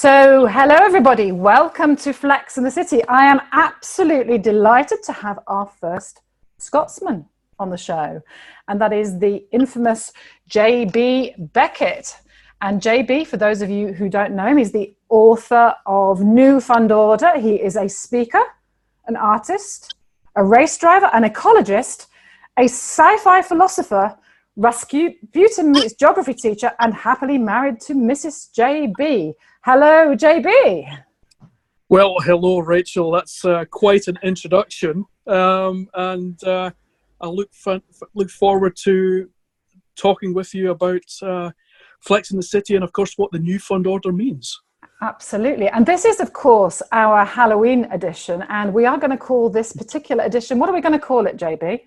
So, hello everybody, welcome to Flex in the City. I am absolutely delighted to have our first Scotsman on the show, and that is the infamous JB Beckett. And JB, for those of you who don't know him, is the author of New Fund Order. He is a speaker, an artist, a race driver, an ecologist, a sci fi philosopher, Rasputin meets geography teacher, and happily married to Mrs. JB. Hello, JB. Well, hello, Rachel. That's uh, quite an introduction, um, and uh, I look f- look forward to talking with you about uh, Flex in the City, and of course, what the new fund order means. Absolutely. And this is, of course, our Halloween edition. And we are going to call this particular edition, what are we going to call it, JB?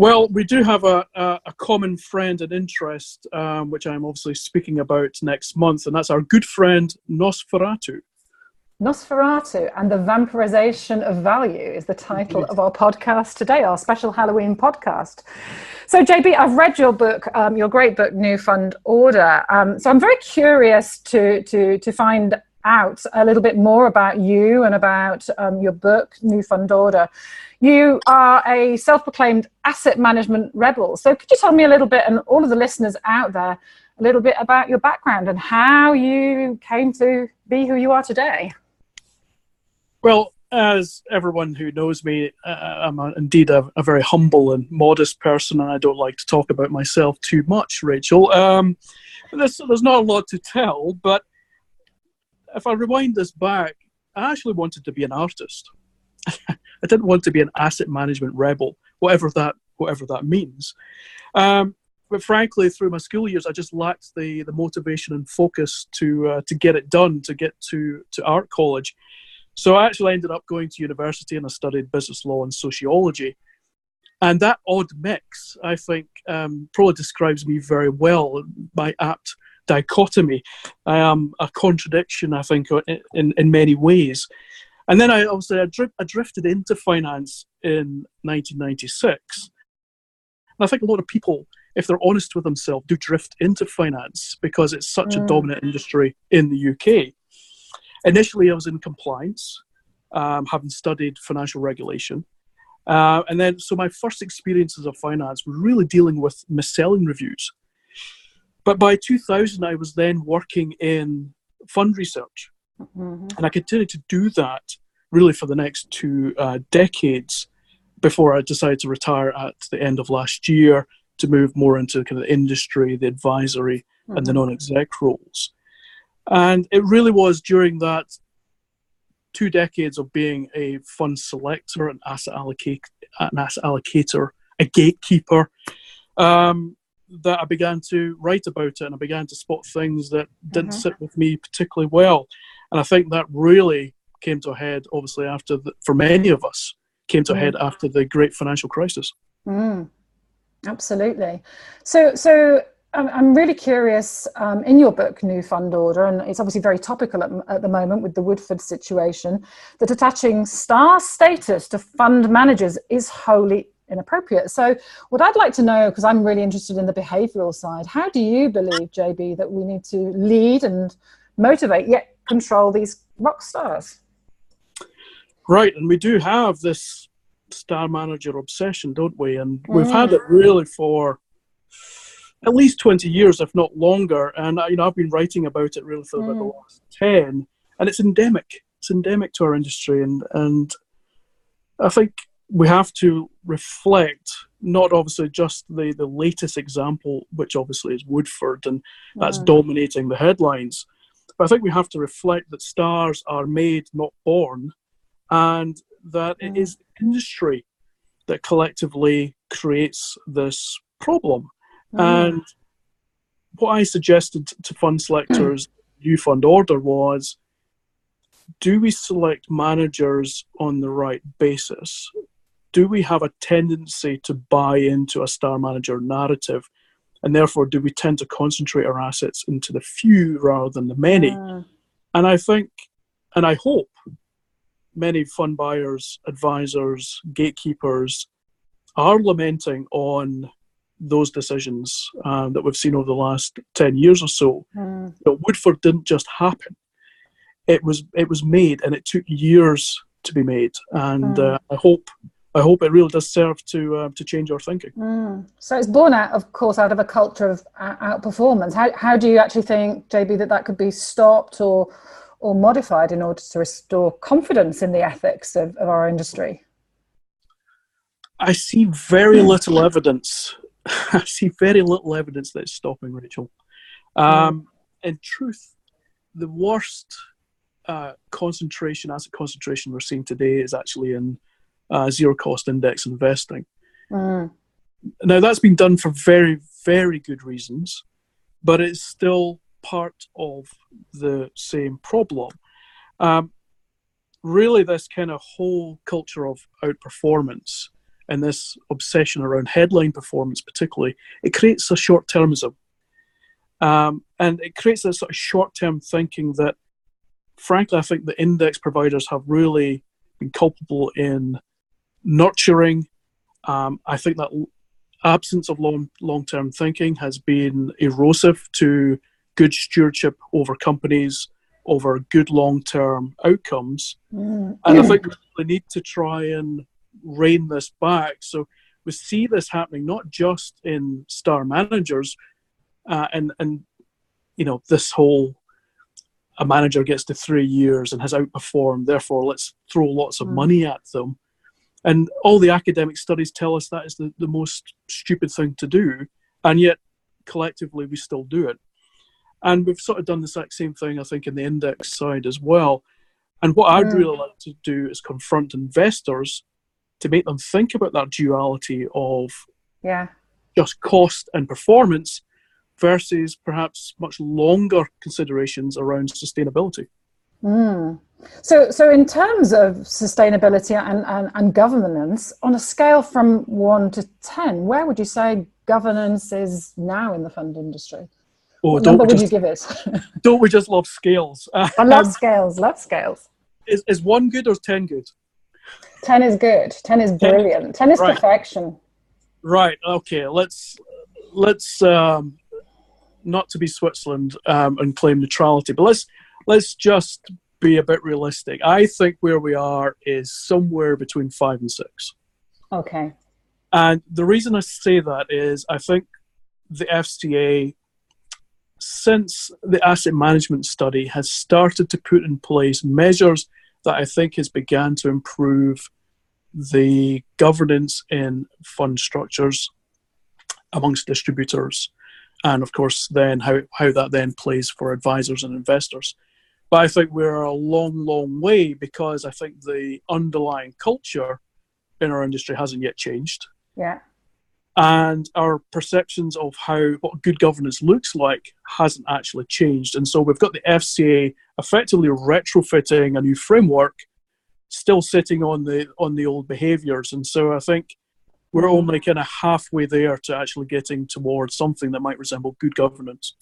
Well, we do have a, a, a common friend and interest, um, which I'm obviously speaking about next month, and that's our good friend Nosferatu. Nosferatu and the Vampirization of Value is the title of our podcast today, our special Halloween podcast. So, JB, I've read your book, um, your great book, New Fund Order. Um, so, I'm very curious to, to, to find out a little bit more about you and about um, your book, New Fund Order. You are a self proclaimed asset management rebel. So, could you tell me a little bit, and all of the listeners out there, a little bit about your background and how you came to be who you are today? Well, as everyone who knows me, uh, I'm a, indeed a, a, very humble and modest person, and I don't like to talk about myself too much, Rachel. Um, there's, there's not a lot to tell, but if I rewind this back, I actually wanted to be an artist. I didn't want to be an asset management rebel, whatever that whatever that means. Um, but frankly, through my school years, I just lacked the, the motivation and focus to uh, to get it done, to get to, to art college. So I actually ended up going to university and I studied business law and sociology. And that odd mix, I think, um, probably describes me very well. My apt dichotomy, I am a contradiction, I think, in, in many ways. And then I obviously I, dri- I drifted into finance in 1996. And I think a lot of people, if they're honest with themselves, do drift into finance because it's such mm. a dominant industry in the UK. Initially, I was in compliance, um, having studied financial regulation. Uh, and then, so my first experiences of finance were really dealing with mis-selling reviews. But by 2000, I was then working in fund research. Mm-hmm. And I continued to do that really for the next two uh, decades before I decided to retire at the end of last year to move more into kind of the industry, the advisory, mm-hmm. and the mm-hmm. non-exec roles. And it really was during that two decades of being a fund selector, an asset allocate, an asset allocator, a gatekeeper, um, that I began to write about it, and I began to spot things that didn't mm-hmm. sit with me particularly well. And I think that really came to a head, obviously, after the, for many of us, came to a head mm. after the great financial crisis. Mm. Absolutely. So, so I'm really curious um, in your book, New Fund Order, and it's obviously very topical at, at, the moment with the Woodford situation, that attaching star status to fund managers is wholly inappropriate. So, what I'd like to know, because I'm really interested in the behavioural side, how do you believe, JB, that we need to lead and motivate yet control these rock stars? Right, and we do have this star manager obsession, don't we? And we've had it really for at least 20 years, if not longer. And you know, I've been writing about it really for mm. about the mm. last 10, and it's endemic. It's endemic to our industry, and and I think we have to reflect not obviously just the the latest example, which obviously is Woodford, and that's mm. dominating the headlines. But I think we have to reflect that stars are made, not born, and that it is industry that collectively creates this problem. Mm. And what I suggested to fund selectors, new fund order was do we select managers on the right basis? Do we have a tendency to buy into a star manager narrative? And therefore, do we tend to concentrate our assets into the few rather than the many? Mm. And I think, and I hope many fund buyers, advisors, gatekeepers are lamenting on those decisions um, that we've seen over the last 10 years or so. Mm. But Woodford didn't just happen. It was it was made and it took years to be made. And mm. uh, I hope I hope it really does serve to uh, to change our thinking. Mm. So it's born out, of course, out of a culture of outperformance. How how do you actually think, JB, that that could be stopped or or modified in order to restore confidence in the ethics of, of our industry? I see very little evidence. I see very little evidence that it's stopping, Rachel. Um, mm. In truth, the worst uh, concentration, asset concentration we're seeing today is actually in uh, zero cost index investing. Mm. Now, that's been done for very, very good reasons, but it's still part of the same problem. Um, really, this kind of whole culture of outperformance and this obsession around headline performance, particularly, it creates a short termism. Um, and it creates this sort of short term thinking that, frankly, I think the index providers have really been culpable in nurturing. Um, I think that absence of long long term thinking has been erosive to good stewardship over companies, over good long term outcomes. Mm. And I think we really need to try and rein this back. So we see this happening not just in star managers uh, and and you know this whole a manager gets to three years and has outperformed therefore let's throw lots of mm. money at them and all the academic studies tell us that is the, the most stupid thing to do and yet collectively we still do it and we've sort of done the exact same thing, I think, in the index side as well. And what I'd really mm. like to do is confront investors to make them think about that duality of yeah. just cost and performance versus perhaps much longer considerations around sustainability. Mm. So, so in terms of sustainability and, and, and governance, on a scale from one to 10, where would you say governance is now in the fund industry? Or what number would just, you give it? don't we just love scales? I love um, scales. Love scales. Is is one good or ten good? Ten is good. Ten is brilliant. Ten, is right. perfection. Right. Okay. Let's let's um, not to be Switzerland um, and claim neutrality, but let's let's just be a bit realistic. I think where we are is somewhere between five and six. Okay. And the reason I say that is I think the FCA since the asset management study has started to put in place measures that I think has began to improve the governance in fund structures amongst distributors and of course then how, how that then plays for advisors and investors but i think we're a long long way because i think the underlying culture in our industry hasn't yet changed yeah and our perceptions of how what good governance looks like hasn't actually changed. And so we've got the FCA effectively retrofitting a new framework, still sitting on the on the old behaviours. And so I think we're only kind of halfway there to actually getting towards something that might resemble good governance.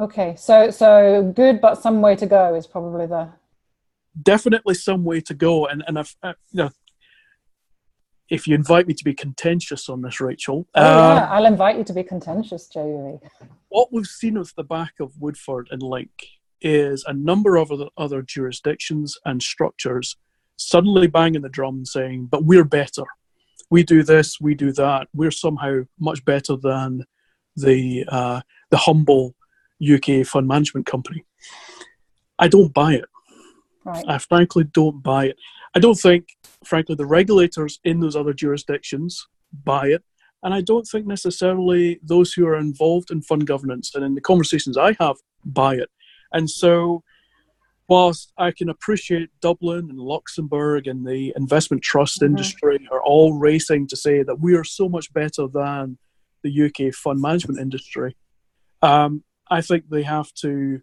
Okay, so so good, but some way to go is probably the definitely some way to go. And and I've, uh, you know, if you invite me to be contentious on this, Rachel. Oh, um, yeah, I'll invite you to be contentious, Jerry. What we've seen with the back of Woodford and Link is a number of other, other jurisdictions and structures suddenly banging the drum and saying, but we're better. We do this, we do that. We're somehow much better than the, uh, the humble UK fund management company. I don't buy it. Right. I frankly don't buy it. I don't think, frankly, the regulators in those other jurisdictions buy it. And I don't think necessarily those who are involved in fund governance and in the conversations I have buy it. And so, whilst I can appreciate Dublin and Luxembourg and the investment trust mm-hmm. industry are all racing to say that we are so much better than the UK fund management industry, um, I think they have to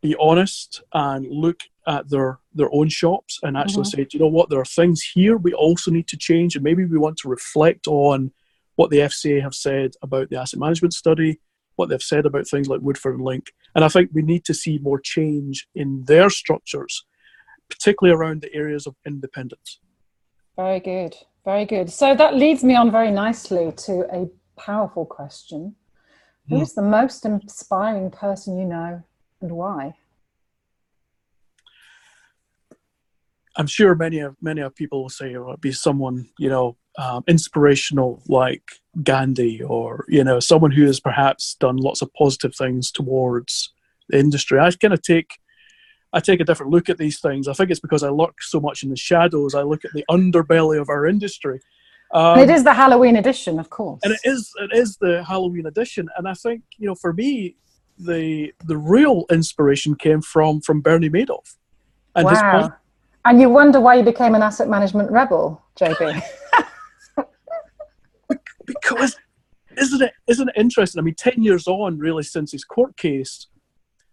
be honest and look at their their own shops and actually mm-hmm. say, you know what, there are things here we also need to change, and maybe we want to reflect on what the FCA have said about the asset management study, what they've said about things like Woodford and Link, and I think we need to see more change in their structures, particularly around the areas of independence. Very good, very good. So that leads me on very nicely to a powerful question. Who hmm. the most inspiring person you know and why? I'm sure many of many of people will say it would be someone you know um, inspirational like Gandhi or you know someone who has perhaps done lots of positive things towards the industry. I kind of take I take a different look at these things. I think it's because I lurk so much in the shadows. I look at the underbelly of our industry. Um, it is the Halloween edition, of course. And it is it is the Halloween edition. And I think you know, for me, the the real inspiration came from from Bernie Madoff. And wow. and you wonder why you became an asset management rebel, JB. because isn't it isn't it interesting? I mean, ten years on, really, since his court case,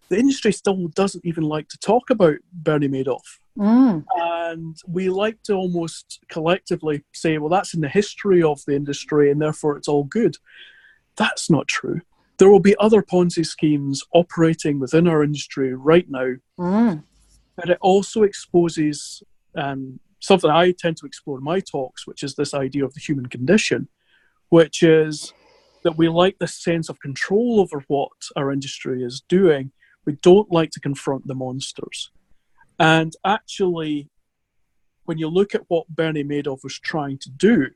the industry still doesn't even like to talk about Bernie Madoff. Mm. And we like to almost collectively say, well, that's in the history of the industry and therefore it's all good. That's not true. There will be other Ponzi schemes operating within our industry right now. Mm. And it also exposes um, something I tend to explore in my talks, which is this idea of the human condition, which is that we like this sense of control over what our industry is doing we don't like to confront the monsters. And actually, when you look at what Bernie Madoff was trying to do,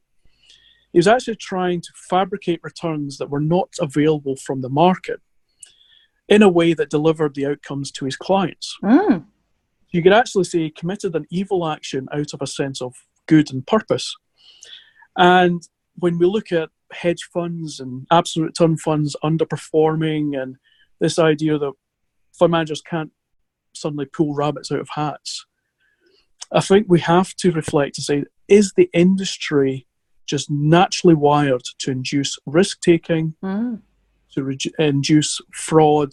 he was actually trying to fabricate returns that were not available from the market in a way that delivered the outcomes to his clients. Mm. You could actually say he committed an evil action out of a sense of good and purpose. And when we look at hedge funds and absolute return funds underperforming and this idea that fund managers can't suddenly pull rabbits out of hats. I think we have to reflect and say, is the industry just naturally wired to induce risk taking, mm. to re- induce fraud,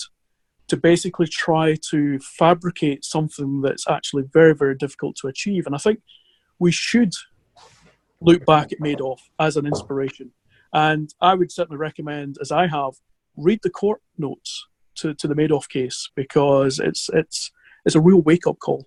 to basically try to fabricate something that's actually very, very difficult to achieve? And I think we should look back at Madoff as an inspiration. And I would certainly recommend, as I have, read the court notes to, to the Madoff case because it's it's it's a real wake up call.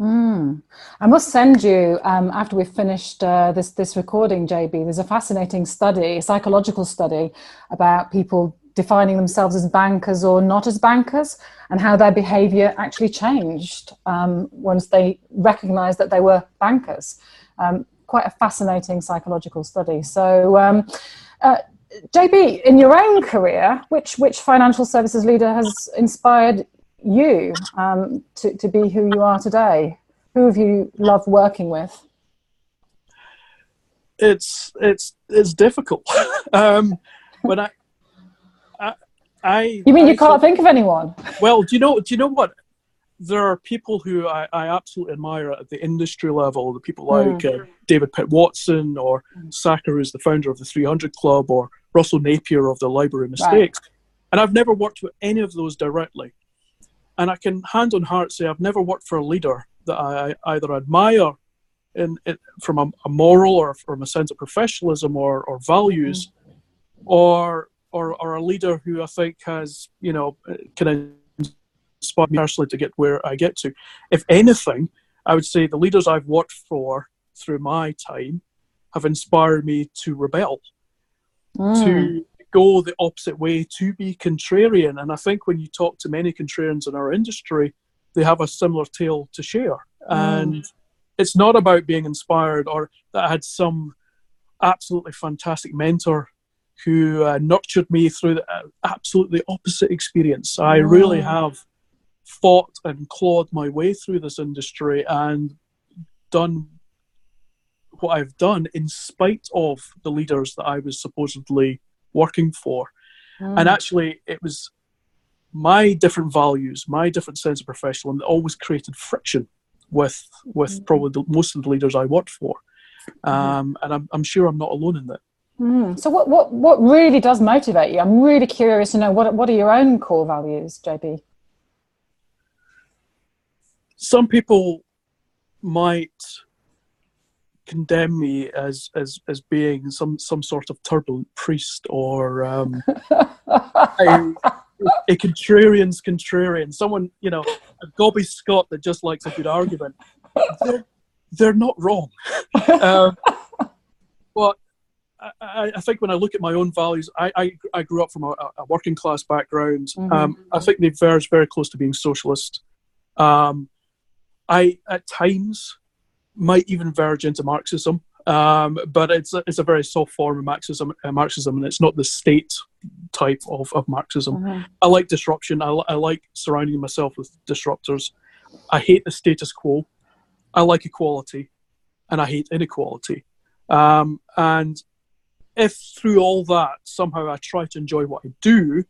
Mm. I must send you um, after we've finished uh, this this recording, JB. There's a fascinating study, a psychological study about people defining themselves as bankers or not as bankers, and how their behaviour actually changed um, once they recognised that they were bankers. Um, quite a fascinating psychological study. So. Um, uh, JB, in your own career, which which financial services leader has inspired you um, to to be who you are today? Who have you loved working with? It's it's it's difficult. um, when I, I, I you mean you I can't think of anyone? Well, do you know? Do you know what? there are people who I, I, absolutely admire at the industry level, the people like mm. uh, David Pitt Watson or mm. Saker, who's the founder of the 300 Club, or Russell Napier of the Library of Mistakes. Right. And I've never worked with any of those directly. And I can hand on heart say I've never worked for a leader that I either admire in, in from a, a, moral or from a sense of professionalism or, or values, mm. or, or or a leader who I think has you know can inspire me personally to get where I get to. If anything, I would say the leaders I've worked for through my time have inspired me to rebel, mm. to go the opposite way, to be contrarian. And I think when you talk to many contrarians in our industry, they have a similar tale to share. Mm. And it's not about being inspired or that I had some absolutely fantastic mentor who uh, nurtured me through the uh, absolutely opposite experience. I really have fought and clawed my way through this industry and done what I've done in spite of the leaders that I was supposedly working for. Mm. And actually, it was my different values, my different sense of professionalism that always created friction with with mm. probably the, most of the leaders I worked for. Mm. Um, and I'm, I'm sure I'm not alone in that. Mm. So, what, what, what really does motivate you? I'm really curious to know what, what are your own core values, JB? some people might condemn me as as as being some some sort of turbulent priest or um, a, a contrarian's contrarian, someone you know, a gobby Scot that just likes a good argument. They're, they're not wrong, um, but I, I, think when I look at my own values, I, I, I grew up from a, a working class background. Mm-hmm. Um, I think they verge very close to being socialist. Um, I, at times, might even verge into Marxism, um, but it's a, it's a very soft form of Marxism, uh, Marxism, and it's not the state type of, of Marxism. Mm-hmm. I like disruption. I, I like surrounding myself with disruptors. I hate the status quo. I like equality, and I hate inequality. Um, and if through all that somehow I try to enjoy what I do,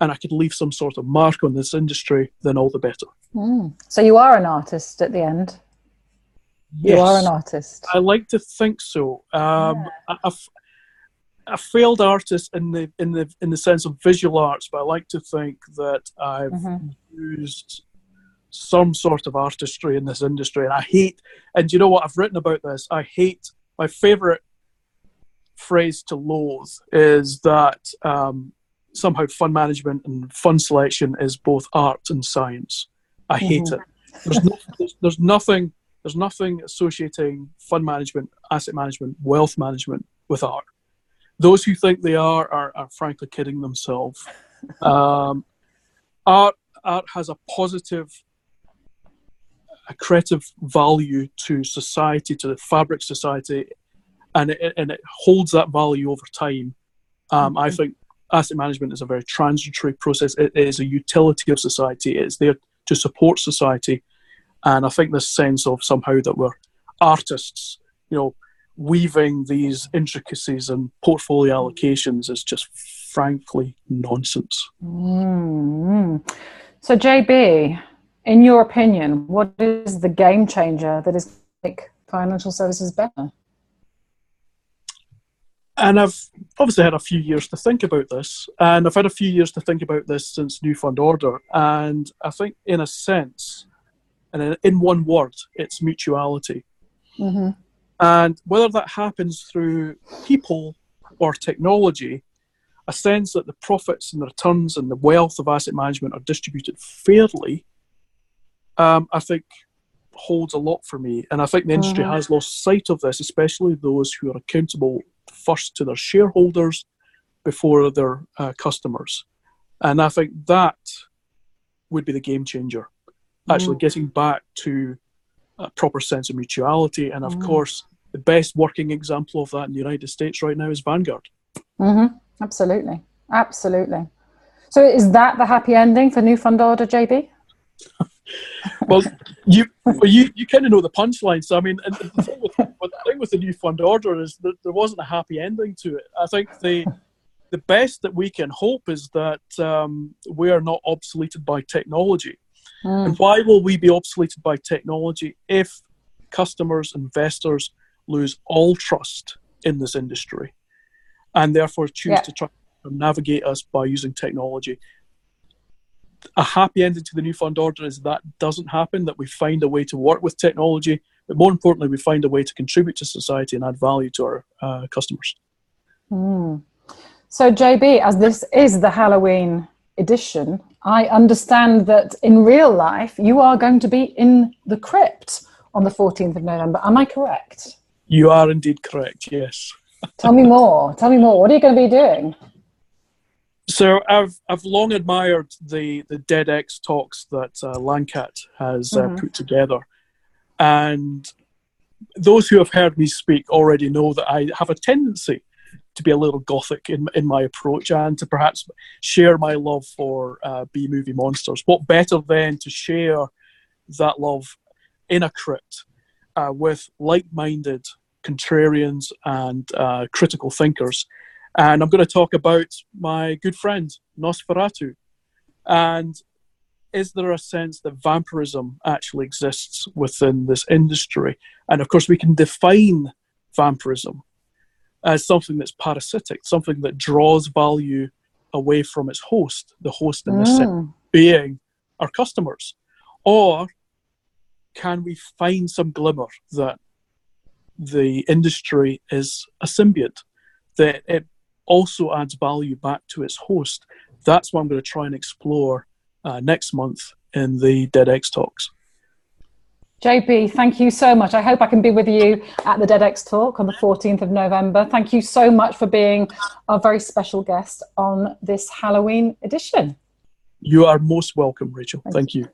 and I could leave some sort of mark on this industry, then all the better. Mm. So you are an artist at the end. Yes, you are an artist. I like to think so. Um, yeah. I, a failed artist in the in the in the sense of visual arts, but I like to think that I've mm-hmm. used some sort of artistry in this industry. And I hate, and you know what? I've written about this. I hate my favorite phrase to loathe is that um, somehow fund management and fund selection is both art and science. I hate mm-hmm. it. There's, no, there's, there's nothing. There's nothing associating fund management, asset management, wealth management with art. Those who think they are are, are frankly kidding themselves. Um, art art has a positive a creative value to society, to the fabric society, and it, and it holds that value over time. Um, I mm-hmm. think asset management is a very transitory process. It is a utility of society. It's there to support society, and I think this sense of somehow that we're artists, you know, weaving these intricacies and portfolio allocations is just frankly nonsense. Mm-hmm. So, JB, in your opinion, what is the game changer that is make financial services better? And I've obviously had a few years to think about this, and I've had a few years to think about this since New Fund Order. And I think, in a sense, and in one word, it's mutuality. Mm-hmm. And whether that happens through people or technology, a sense that the profits and the returns and the wealth of asset management are distributed fairly um, I think holds a lot for me. And I think the industry mm-hmm. has lost sight of this, especially those who are accountable first to their shareholders before their uh, customers. And I think that would be the game changer. Actually, mm. getting back to a proper sense of mutuality. And of mm. course, the best working example of that in the United States right now is Vanguard. Mm-hmm. Absolutely. Absolutely. So, is that the happy ending for New Fund Order, JB? well, you well, you, you kind of know the punchline. So I mean, the thing, with, the thing with the new fund order is that there wasn't a happy ending to it. I think the the best that we can hope is that um, we are not obsoleted by technology. Mm. And why will we be obsoleted by technology if customers, investors lose all trust in this industry, and therefore choose yeah. to try to navigate us by using technology? a happy ending to the new fund order is that doesn't happen, that we find a way to work with technology, but more importantly, we find a way to contribute to society and add value to our uh, customers. Mm. So, JB, as this is the Halloween edition, I understand that in real life you are going to be in the crypt on the 14th of November. Am I correct? You are indeed correct, yes. Tell me more. Tell me more. What are you going to be doing? So I've I've long admired the the DEDx talks that uh, lang cat has uh, mm-hmm. put together, and those who have heard me speak already know that I have a tendency to be a little gothic in in my approach and to perhaps share my love for uh, B movie monsters. What better than to share that love in a crypt uh, with like-minded contrarians and uh, critical thinkers and I'm going to talk about my good friend, Nosferatu. And is there a sense that vampirism actually exists within this industry? And of course, we can define vampirism as something that's parasitic, something that draws value away from its host, the host in this mm. being our customers. Or can we find some glimmer that the industry is a symbiote, that it also adds value back to its host. That's what I'm going to try and explore uh, next month in the DEDx talks. JB, thank you so much. I hope I can be with you at the DEDx talk on the 14th of November. Thank you so much for being our very special guest on this Halloween edition. You are most welcome, Rachel. Thank, thank you. you.